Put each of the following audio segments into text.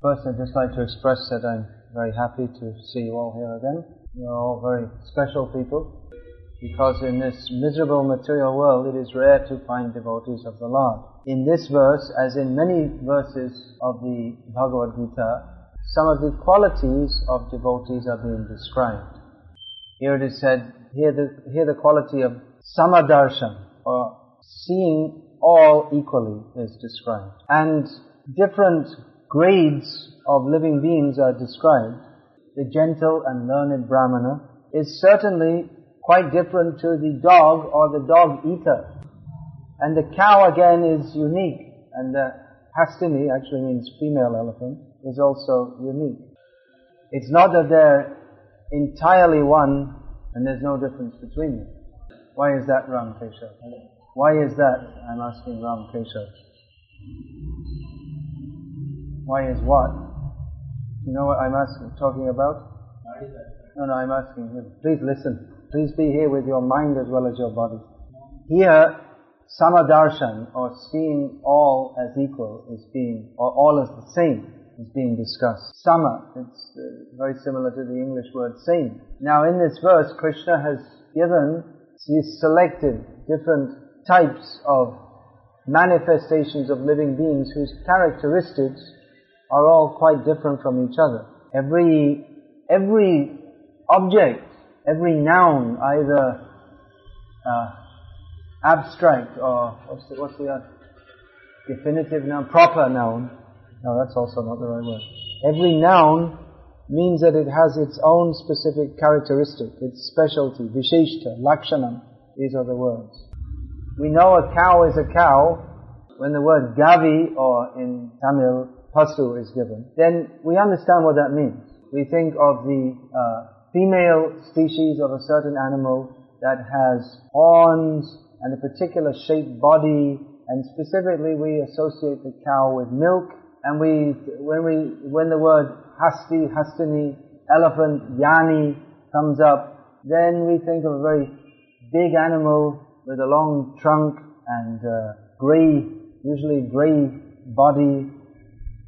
First, I'd just like to express that I'm very happy to see you all here again. You're all very special people because in this miserable material world it is rare to find devotees of the Lord. In this verse, as in many verses of the Bhagavad Gita, some of the qualities of devotees are being described. Here it is said, here the, the quality of samadarshan, or seeing all equally is described. And different grades of living beings are described. The gentle and learned brahmana is certainly quite different to the dog or the dog eater. And the cow again is unique. And the hastini actually means female elephant is also unique. It's not that they're entirely one and there's no difference between them. Why is that Ram Keshav? Why is that? I'm asking Ram Keshav. Why is what? You know what I'm asking, talking about? No, no, I'm asking him. Please listen. Please be here with your mind as well as your body. Here, samadarshan, or seeing all as equal, is being, or all as the same, is being discussed. Sama, it's uh, very similar to the English word same. Now in this verse, Krishna has given, he's selected different types of manifestations of living beings whose characteristics are all quite different from each other. Every, every object, every noun, either uh, abstract or what's the, what's the uh, definitive noun, proper noun, no, that's also not the right word. Every noun means that it has its own specific characteristic, its specialty, visheshta, lakshanam. These are the words. We know a cow is a cow when the word gavi or in Tamil pasu is given. Then we understand what that means. We think of the uh, female species of a certain animal that has horns and a particular shaped body and specifically we associate the cow with milk and we, when we, when the word hasti, hastini, elephant, yani comes up, then we think of a very big animal with a long trunk and uh, grey, usually grey body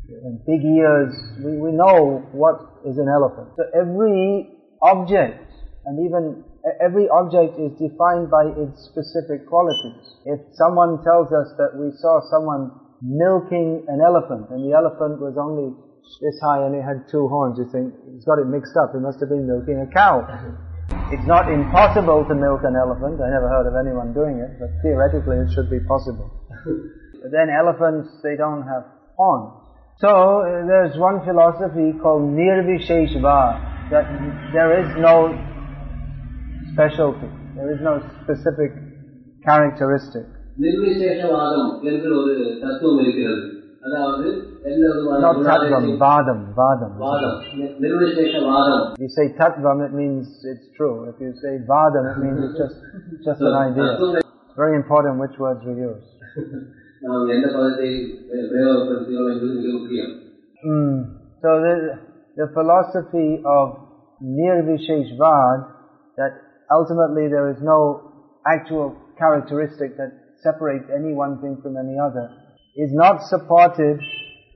and big ears. We, we know what is an elephant. So every object and even every object is defined by its specific qualities. If someone tells us that we saw someone milking an elephant, and the elephant was only this high and it had two horns. You think, he's got it mixed up, he must have been milking a cow. It's not impossible to milk an elephant, I never heard of anyone doing it, but theoretically it should be possible. but then elephants, they don't have horns. So, uh, there's one philosophy called Nirvisheshva, that there is no specialty, there is no specific characteristic. நிர்விசேஷவாதம் என்கிற ஒரு தத்துவம் இருக்கிறது அதாவது எந்த விதமான Not tattvam, குணாதிசயம் vadam, vadam. வாதம் நி- நிர்விசேஷவாதம் If you say tattvam, it means it's true. If you say vadam, it means it's just, just an idea. தத்துவம் It's very important which words we use. நாம் எந்த பதத்தை பிரே- பிரயோகப்படுத்துகிறோம் என்பது மிக முக்கியம் Mm. So the, the philosophy of Nirvisheshvad, that ultimately there is no actual characteristic that separates any one thing from any other, is not supported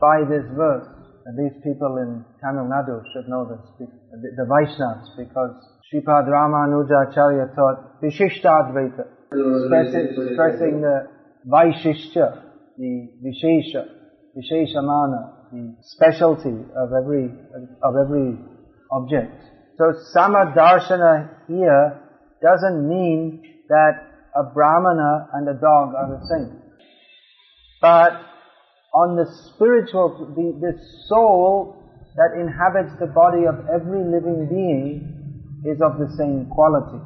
by this verse. And these people in Tamil Nadu should know this, the, Vaishnavas, because Sripad Ramanujacharya taught Vishishtadvaita, stressing, stressing the Vaishishya, the Vishesha, Visheshamana, the specialty of every, of every object. So Samadarshana here doesn't mean that a brahmana and a dog are the same. But on the spiritual, the, the soul that inhabits the body of every living being is of the same quality.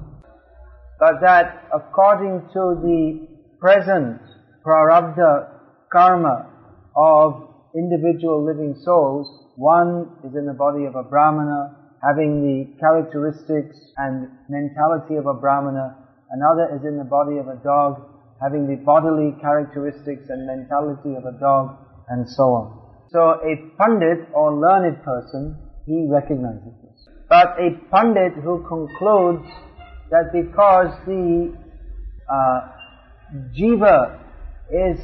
But that according to the present prarabdha karma of individual living souls, one is in the body of a brahmana, having the characteristics and mentality of a brahmana, another is in the body of a dog, having the bodily characteristics and mentality of a dog, and so on. So a pundit or learned person, he recognizes this. But a pundit who concludes that because the uh, jiva is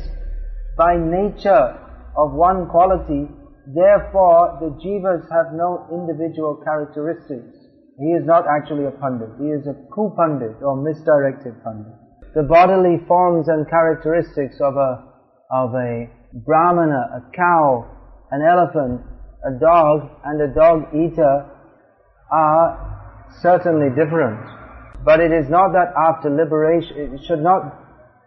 by nature of one quality, therefore the jivas have no individual characteristics. He is not actually a pundit. He is a kupandit or misdirected pundit. The bodily forms and characteristics of a of a brahmana, a cow, an elephant, a dog, and a dog eater are certainly different. But it is not that after liberation, it should not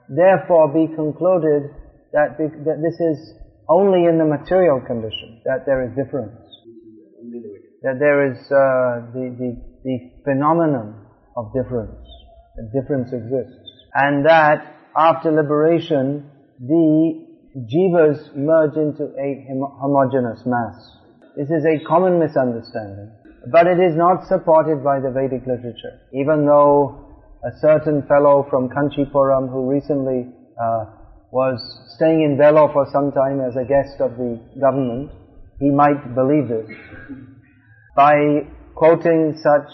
therefore be concluded that, that this is only in the material condition, that there is difference. That there is uh, the, the, the phenomenon of difference, that difference exists. And that after liberation, the jivas merge into a homogeneous mass. This is a common misunderstanding. But it is not supported by the Vedic literature. Even though a certain fellow from Kanchipuram who recently uh, was staying in Vellore for some time as a guest of the government, he might believe this. By quoting such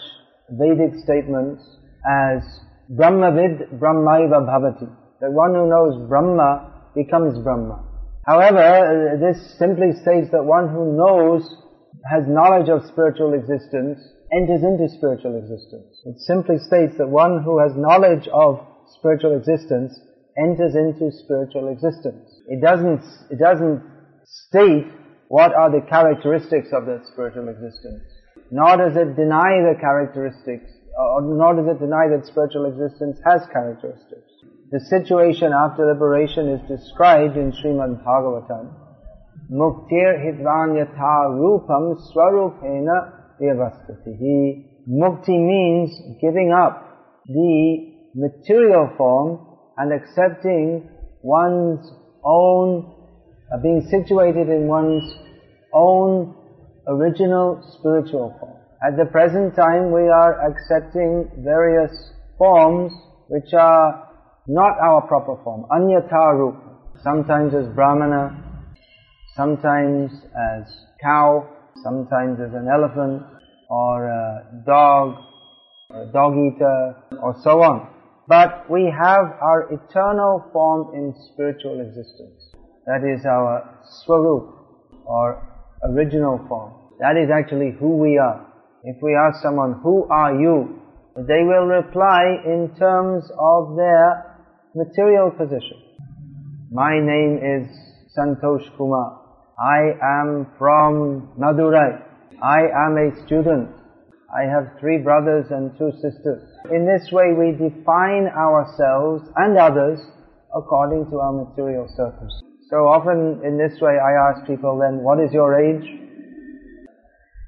Vedic statements as Brahmavid Brahmaiva Bhavati, that one who knows Brahma becomes Brahma. However, uh, this simply states that one who knows, has knowledge of spiritual existence, enters into spiritual existence. It simply states that one who has knowledge of spiritual existence enters into spiritual existence. It doesn't, it doesn't state what are the characteristics of that spiritual existence. Nor does it deny the characteristics, or nor does it deny that spiritual existence has characteristics. The situation after liberation is described in Srimad Bhagavatam. Muktir rupam swarupena. Mukti means giving up the material form and accepting one's own, uh, being situated in one's own original spiritual form. At the present time we are accepting various forms which are not our proper form, anyatha rupa. Sometimes as brahmana, sometimes as cow, sometimes as an elephant, or a dog, or a dog eater, or so on. But we have our eternal form in spiritual existence. That is our swarup, or original form. That is actually who we are. If we ask someone, who are you? They will reply in terms of their material position. My name is Santosh Kumar. I am from Madurai. I am a student. I have three brothers and two sisters. In this way we define ourselves and others according to our material circumstances. So often in this way I ask people then, what is your age?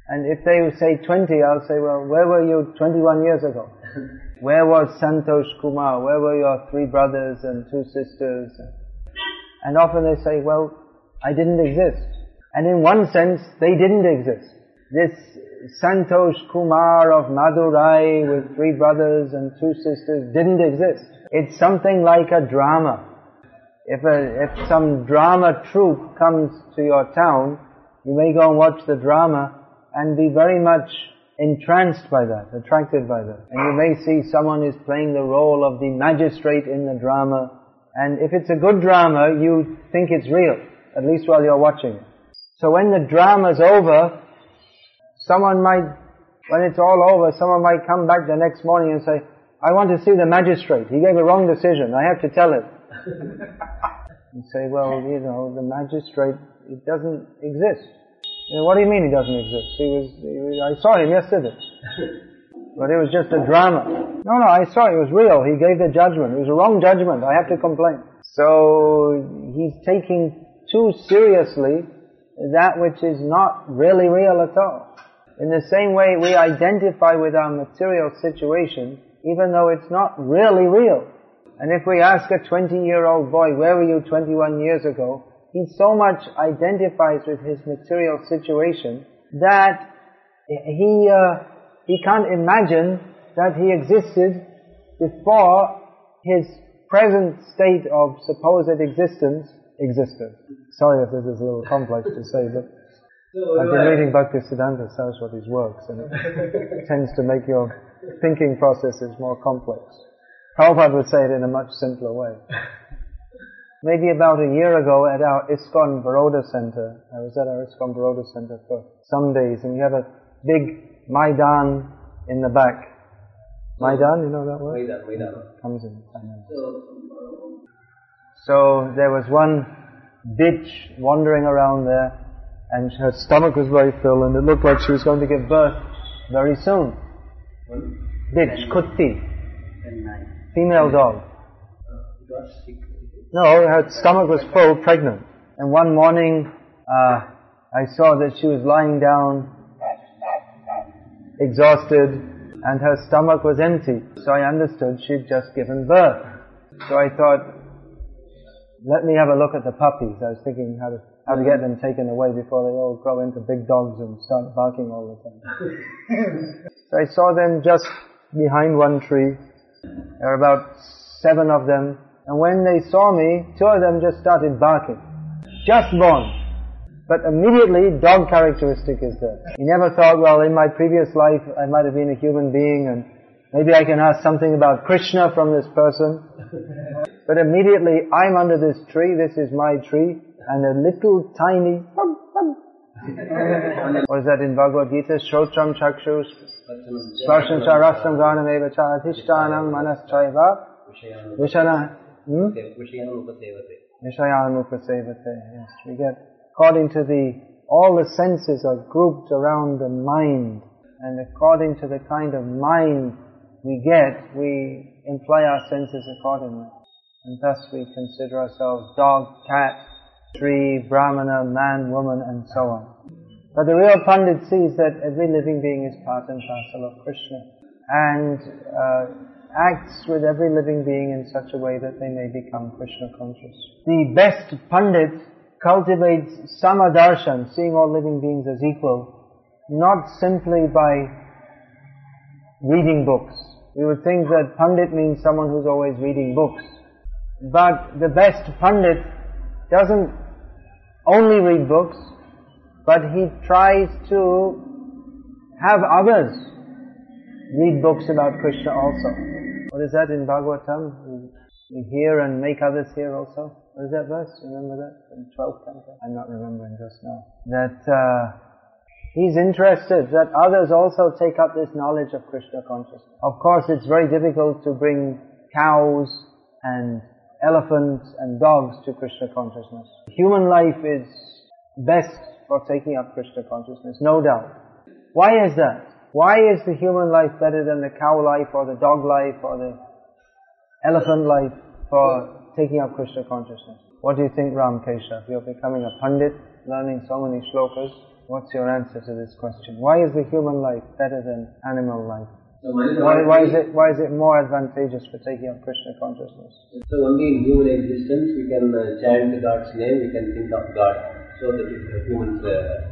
And if they say 20, I'll say, well, where were you 21 years ago? Where was Santosh Kumar? Where were your three brothers and two sisters? And often they say, well, I didn't exist. And in one sense, they didn't exist. This Santosh Kumar of Madurai with three brothers and two sisters didn't exist. It's something like a drama. If, a, if some drama troupe comes to your town, you may go and watch the drama and be very much entranced by that, attracted by that. And you may see someone is playing the role of the magistrate in the drama, and if it's a good drama, you think it's real, at least while you're watching it. So when the drama's over, someone might, when it's all over, someone might come back the next morning and say, I want to see the magistrate. He gave a wrong decision. I have to tell it. and say, well, you know, the magistrate, it doesn't exist. You know, what do you mean he doesn't exist? He was, he was, I saw him yesterday. but it was just a drama. No, no, I saw it. It was real. He gave the judgment. It was a wrong judgment. I have to complain. So, he's taking too seriously that which is not really real at all. In the same way, we identify with our material situation, even though it's not really real. And if we ask a 20-year-old boy, where were you 21 years ago? he so much identifies with his material situation that he, uh, he can't imagine that he existed before his present state of supposed existence existed. Sorry if this is a little complex to say, but I've been reading Bhakti Siddhanta Saraswati's works and it tends to make your thinking processes more complex. Prabhupada would say it in a much simpler way. Maybe about a year ago at our ISKCON Baroda Center, I was at our ISKCON Baroda Center for some days, and we have a big Maidan in the back. Maidan, you know that word? Maidan, Maidan. Comes in. So, So there was one bitch wandering around there, and her stomach was very full, and it looked like she was going to give birth very soon. Bitch, kutti, female dog. No, her stomach was full, pregnant. And one morning, uh, I saw that she was lying down, exhausted, and her stomach was empty. So I understood she'd just given birth. So I thought, let me have a look at the puppies. I was thinking how to, how to get them taken away before they all grow into big dogs and start barking all the time. so I saw them just behind one tree. There were about seven of them. And when they saw me, two of them just started barking. Just born. But immediately, dog characteristic is there. He never thought, well, in my previous life, I might have been a human being and maybe I can ask something about Krishna from this person. But immediately, I'm under this tree, this is my tree, and a little tiny, what is that in Bhagavad Gita? Shrotram chakshus, sparshan cha rasam ganam eva cha adhishtanam manas chaiva, vishana, hmm? Nishayanupasevate. Yes, we get according to the all the senses are grouped around the mind, and according to the kind of mind we get, we employ our senses accordingly, and thus we consider ourselves dog, cat, tree, brahmana, man, woman, and so on. But the real Pandit sees that every living being is part and parcel of Krishna, and uh, acts with every living being in such a way that they may become Krishna conscious. The best Pandit cultivates samadarshan, seeing all living beings as equal, not simply by reading books. We would think that Pandit means someone who's always reading books. But the best Pandit doesn't only read books, but he tries to have others read books about Krishna also. What is that in Bhagavatam? We hear and make others hear also. What is that verse? Remember that? In 12th canto? I'm not remembering just now. That uh, he's interested that others also take up this knowledge of Krishna consciousness. Of course, it's very difficult to bring cows and elephants and dogs to Krishna consciousness. Human life is best for taking up Krishna consciousness, no doubt. Why is that? Why is the human life better than the cow life or the dog life or the elephant life for taking up Krishna consciousness? What do you think, Ram Keshav? You're becoming a pandit, learning so many shlokas. What's your answer to this question? Why is the human life better than animal life? So Why, why is it why is it more advantageous for taking up Krishna consciousness? So only in human existence we can uh, chant God's name, we can think of God. So that the humans uh,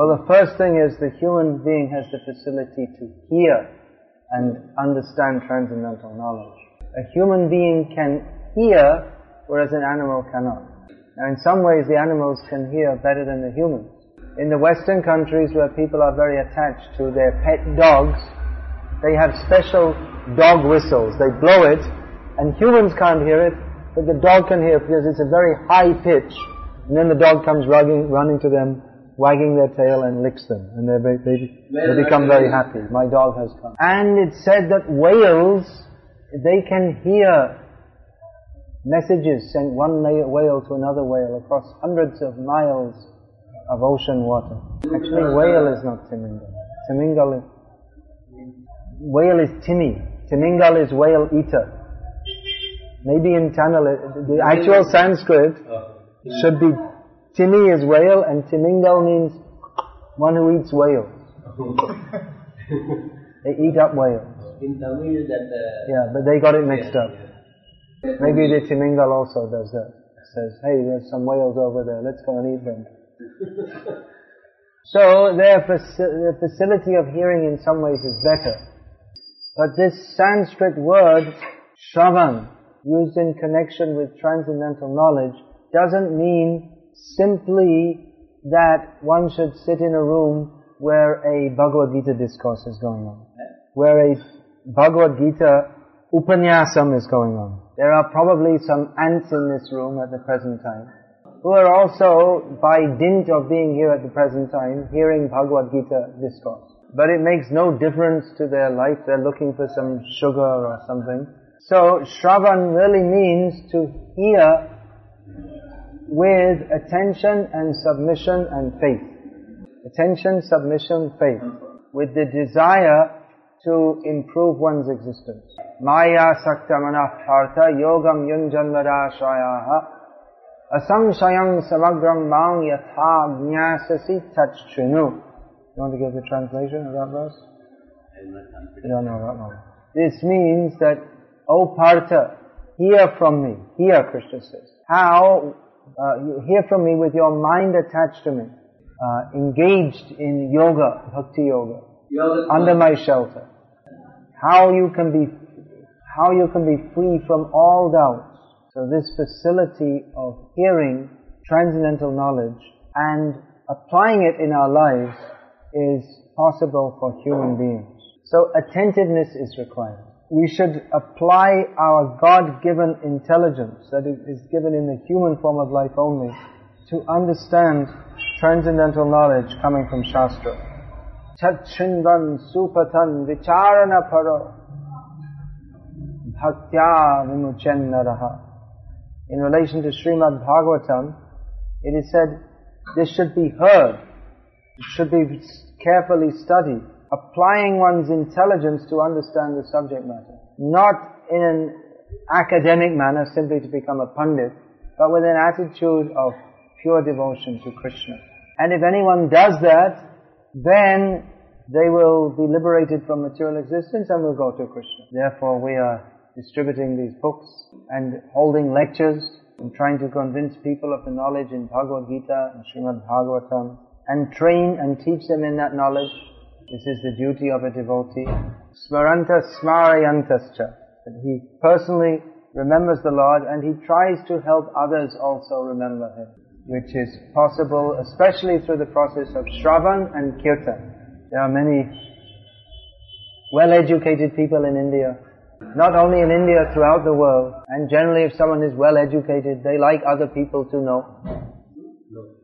Well, the first thing is the human being has the facility to hear and understand transcendental knowledge. A human being can hear, whereas an animal cannot. Now, in some ways, the animals can hear better than the humans. In the Western countries where people are very attached to their pet dogs, they have special dog whistles. They blow it, and humans can't hear it, but the dog can hear it because it's a very high pitch. And then the dog comes running, running to them, wagging their tail and licks them, and they, they, they become very happy. My dog has come. And it's said that whales, they can hear messages sent one whale to another whale across hundreds of miles of ocean water. Actually, whale is not Timingal. Timingal is, whale is Timi. Timingal is whale eater. Maybe in Tamil, the actual Sanskrit should be Timi is whale and Timingal means one who eats whales. They eat up whales. in Tamil that uh, Yeah, but they got it mixed up. Maybe the Timingal also does that. Says, hey, there's some whales over there, let's go and eat them. So their the facility of hearing in some ways is better. But this Sanskrit word, Shravan, used in connection with transcendental knowledge, doesn't mean simply that one should sit in a room where a Bhagavad Gita discourse is going on. where a Bhagavad Gita Upanyasam is going on. There are probably some ants in this room at the present time who are also, by dint of being here at the present time, hearing Bhagavad Gita discourse. But it makes no difference to their life. They're looking for some sugar or something. So, Shravan really means to hear with attention and submission and faith. Attention, submission, faith. With the desire to improve one's existence. Maya sakta manah yogam yunjanvadashayaha Asamshayam samagram mang yatha jnasasi tachchunu. You want to give the translation of that verse? You don't know that one. This means that, O Partha, hear from me. Hear, Krishna says. How, uh, hear from me with your mind attached to me. Uh, engaged in yoga, bhakti yoga under my shelter. How you can be, how you can be free from all doubt so this facility of hearing transcendental knowledge and applying it in our lives is possible for human beings. So attentiveness is required. We should apply our God-given intelligence that is given in the human form of life only to understand transcendental knowledge coming from Shastra. Chachindan supatan vicharana paro bhaktya vimuchennaraha in relation to Srimad Bhagavatam, it is said this should be heard, it should be carefully studied, applying one's intelligence to understand the subject matter. Not in an academic manner, simply to become a pundit, but with an attitude of pure devotion to Krishna. And if anyone does that, then they will be liberated from material existence and will go to Krishna. Therefore we are distributing these books and holding lectures and trying to convince people of the knowledge in Bhagavad Gita and Srimad Bhagavatam and train and teach them in that knowledge. This is the duty of a devotee. Smaranta smarayantascha. That he personally remembers the Lord and he tries to help others also remember Him. Which is possible especially through the process of Shravan and Kirtan. There are many well-educated people in India not only in India, throughout the world. And generally if someone is well educated, they like other people to know.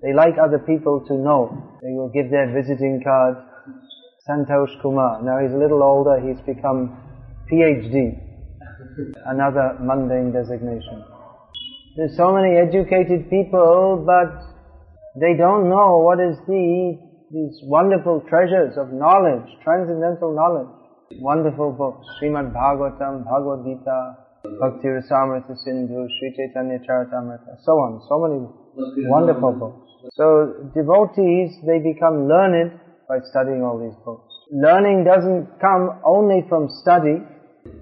They like other people to know. They will give their visiting card. Santosh Kumar. Now he's a little older, he's become PhD. Another mundane designation. There's so many educated people, but they don't know what is the, these wonderful treasures of knowledge, transcendental knowledge. Wonderful books, Srimad Bhagavatam, Bhagavad Gita, Bhakti Rasamrita Sindhu, Sri Chaitanya Charitamrita, so on. So many wonderful books. So devotees, they become learned by studying all these books. Learning doesn't come only from study,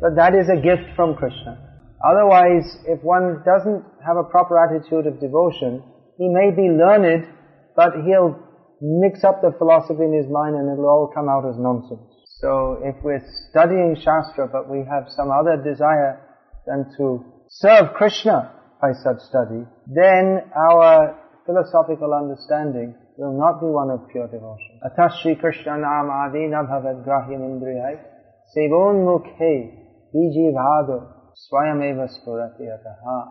but that is a gift from Krishna. Otherwise, if one doesn't have a proper attitude of devotion, he may be learned, but he'll mix up the philosophy in his mind and it'll all come out as nonsense. So if we're studying Shastra but we have some other desire than to serve Krishna by such study, then our philosophical understanding will not be one of pure devotion. Atah Shri Krishna Nam Adi na bhavad grahya indriyai sevon mukhe biji bhado swayameva spurati ataha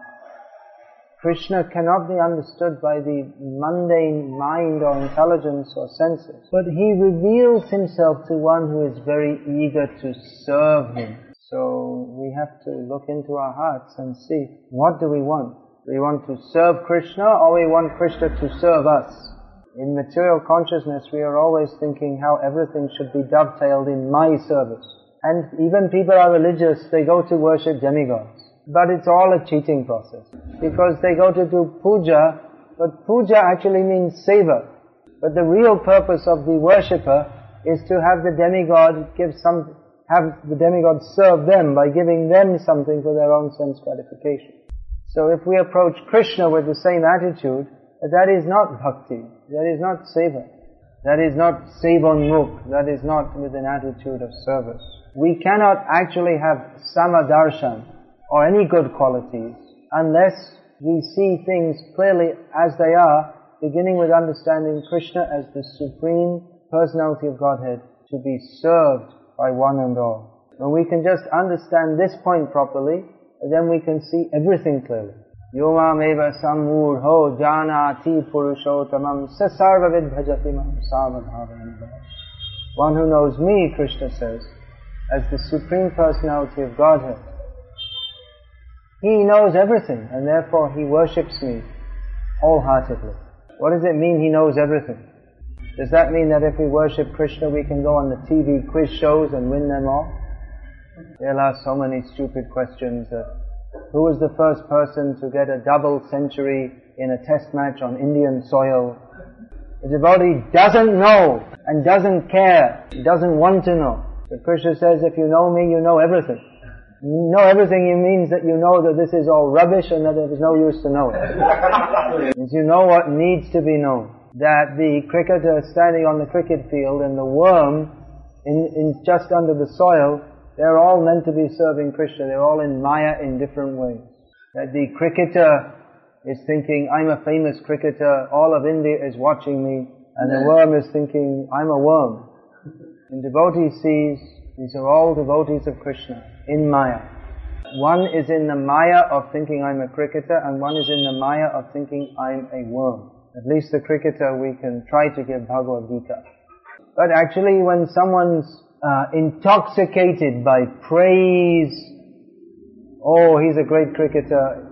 Krishna cannot be understood by the mundane mind or intelligence or senses, but he reveals himself to one who is very eager to serve him. So we have to look into our hearts and see what do we want. We want to serve Krishna or we want Krishna to serve us? In material consciousness we are always thinking how everything should be dovetailed in my service. And even people are religious, they go to worship demigods. But it's all a cheating process. Because they go to do puja, but puja actually means seva. But the real purpose of the worshipper is to have the demigod give some, have the demigod serve them by giving them something for their own sense gratification. So if we approach Krishna with the same attitude, that is not bhakti, that is not seva, that is not sevon muk, that is not with an attitude of service. We cannot actually have samadarshan, or any good qualities unless we see things clearly as they are, beginning with understanding Krishna as the supreme personality of Godhead to be served by one and all. When we can just understand this point properly, then we can see everything clearly. Yomameva samurho janati purushottamam sasarvavid bhajati mam. One who knows me, Krishna says, as the Supreme Personality of Godhead. He knows everything and therefore he worships me wholeheartedly. What does it mean he knows everything? Does that mean that if we worship Krishna we can go on the TV quiz shows and win them all? They'll ask so many stupid questions who was the first person to get a double century in a test match on Indian soil? The devotee doesn't know and doesn't care, doesn't want to know. But Krishna says, if you know me, you know everything. You know everything it means that you know that this is all rubbish and that there is no use to know it. it means you know what needs to be known. That the cricketer standing on the cricket field and the worm in, in just under the soil they're all meant to be serving Krishna. They're all in Maya in different ways. That the cricketer is thinking, I'm a famous cricketer, all of India is watching me, and the worm is thinking, I'm a worm. And devotee sees, these are all devotees of Krishna, in Maya. One is in the Maya of thinking I'm a cricketer, and one is in the Maya of thinking I'm a worm. At least the cricketer we can try to give Bhagavad Gita. But actually when someone's uh, intoxicated by praise. Oh, he's a great cricketer.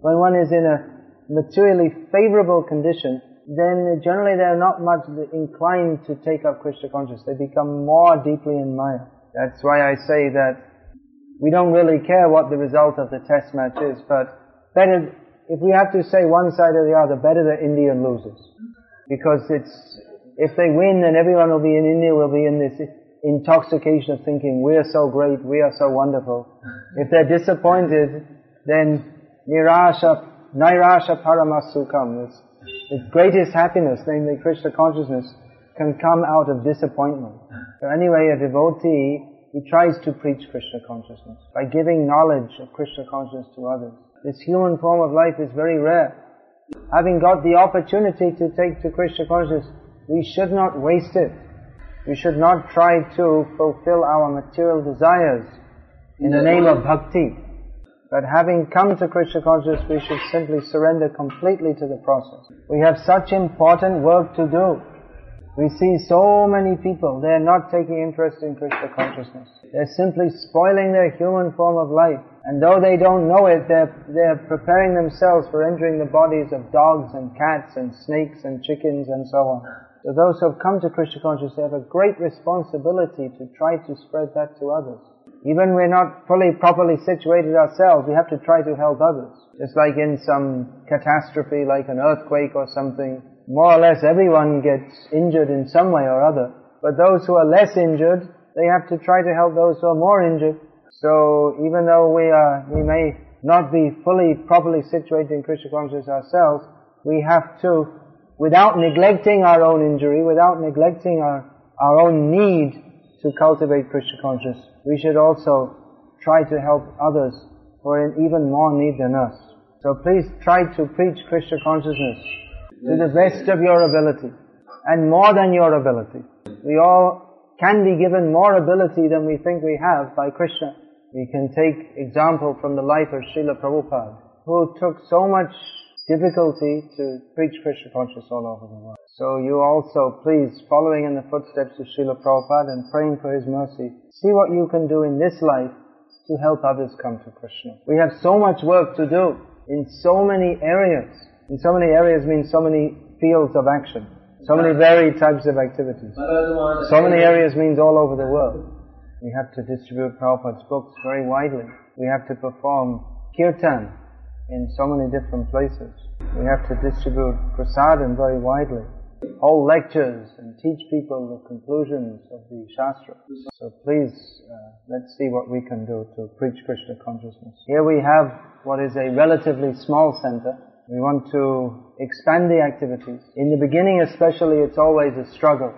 When one is in a materially favorable condition, then generally they're not much inclined to take up Krishna consciousness. They become more deeply in Maya. That's why I say that we don't really care what the result of the test match is, but better, if we have to say one side or the other, better that India loses. Because it's, if they win, then everyone will be in India, will be in this intoxication of thinking, we are so great, we are so wonderful. If they're disappointed, then nirasha, nairasha paramasukam, this, the greatest happiness, namely Krishna consciousness, can come out of disappointment. So anyway, a devotee, he tries to preach Krishna consciousness by giving knowledge of Krishna consciousness to others. This human form of life is very rare. Having got the opportunity to take to Krishna consciousness, we should not waste it. We should not try to fulfill our material desires in the name of bhakti. But having come to Krishna consciousness, we should simply surrender completely to the process. We have such important work to do. We see so many people, they're not taking interest in Krishna consciousness. They're simply spoiling their human form of life. And though they don't know it, they're, they're preparing themselves for entering the bodies of dogs and cats and snakes and chickens and so on. So those who have come to Krishna consciousness have a great responsibility to try to spread that to others. Even we're not fully properly situated ourselves, we have to try to help others. Just like in some catastrophe, like an earthquake or something, more or less everyone gets injured in some way or other. But those who are less injured, they have to try to help those who are more injured. So even though we are, we may not be fully properly situated in Krishna consciousness ourselves, we have to without neglecting our own injury, without neglecting our, our own need to cultivate Krishna consciousness, we should also try to help others who are in even more need than us. So please try to preach Krishna consciousness to the best of your ability and more than your ability. We all can be given more ability than we think we have by Krishna. We can take example from the life of Srila Prabhupada, who took so much difficulty to preach Krishna consciousness all over the world. So you also, please, following in the footsteps of Srila Prabhupada and praying for his mercy, see what you can do in this life to help others come to Krishna. We have so much work to do in so many areas. In so many areas means so many fields of action. So many varied types of activities. So many areas means all over the world. We have to distribute Prabhupada's books very widely. We have to perform kirtan, in so many different places. We have to distribute prasadam very widely, hold lectures and teach people the conclusions of the Shastra. So please, uh, let's see what we can do to preach Krishna consciousness. Here we have what is a relatively small center. We want to expand the activities. In the beginning especially, it's always a struggle.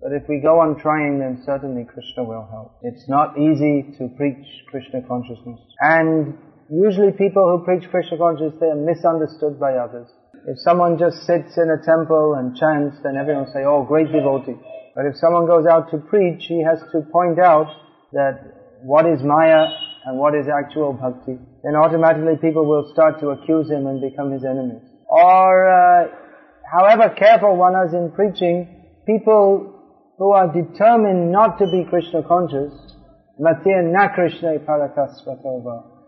But if we go on trying, then certainly Krishna will help. It's not easy to preach Krishna consciousness. And usually people who preach Krishna consciousness, they are misunderstood by others. If someone just sits in a temple and chants, then everyone will say, oh, great devotee. But if someone goes out to preach, he has to point out that what is Maya and what is actual bhakti. Then automatically people will start to accuse him and become his enemies. Or, uh, however careful one is in preaching, people who are determined not to be Krishna conscious, Matya na Krishna paratasvatova.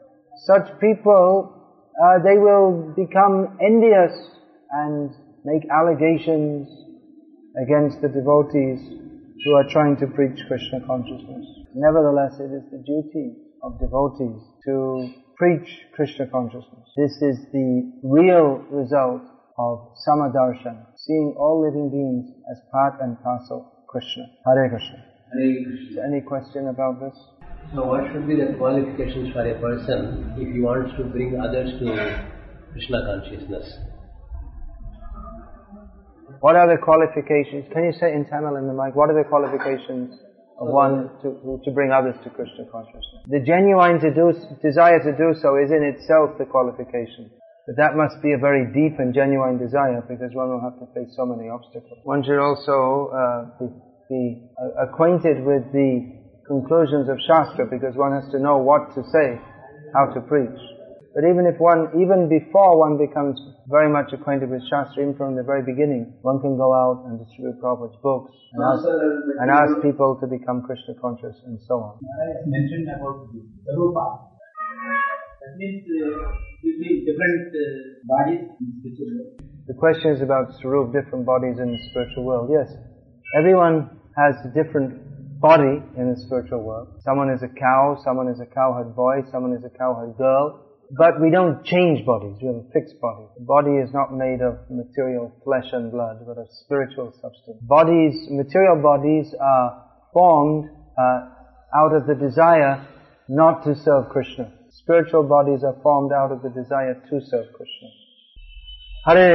Such people, uh, they will become envious and make allegations against the devotees who are trying to preach Krishna consciousness. Nevertheless, it is the duty of devotees to preach Krishna consciousness. This is the real result of samadarshan, seeing all living beings as part and parcel of Krishna. Hare Krishna. Hare Is Krishna. any question about this? So what should be the qualifications for a person if he wants to bring others to Krishna consciousness? What are the qualifications? Can you say in Tamil in the mic, what are the qualifications of one to, to bring others to Krishna consciousness? The genuine to do, desire to do so is in itself the qualification. But that must be a very deep and genuine desire because one will have to face so many obstacles. One should also uh, be, be acquainted with the conclusions of Shastra because one has to know what to say, how to preach. But even if one, even before one becomes very much acquainted with Shastra, even from the very beginning, one can go out and distribute Prabhupada's books and ask, and ask people to become Krishna conscious and so on. Maharaj mentioned about the Rupa. That means uh, between different uh, bodies in spiritual world. The question is about Sarup, different bodies in the spiritual world. Yes, everyone has different body in the spiritual world. Someone is a cow, someone is a cowherd boy, someone is a cowherd girl. But we don't change bodies, we have a fixed body. The body is not made of material flesh and blood, but of spiritual substance. Bodies, material bodies are formed uh, out of the desire not to serve Krishna. Spiritual bodies are formed out of the desire to serve Krishna. Hare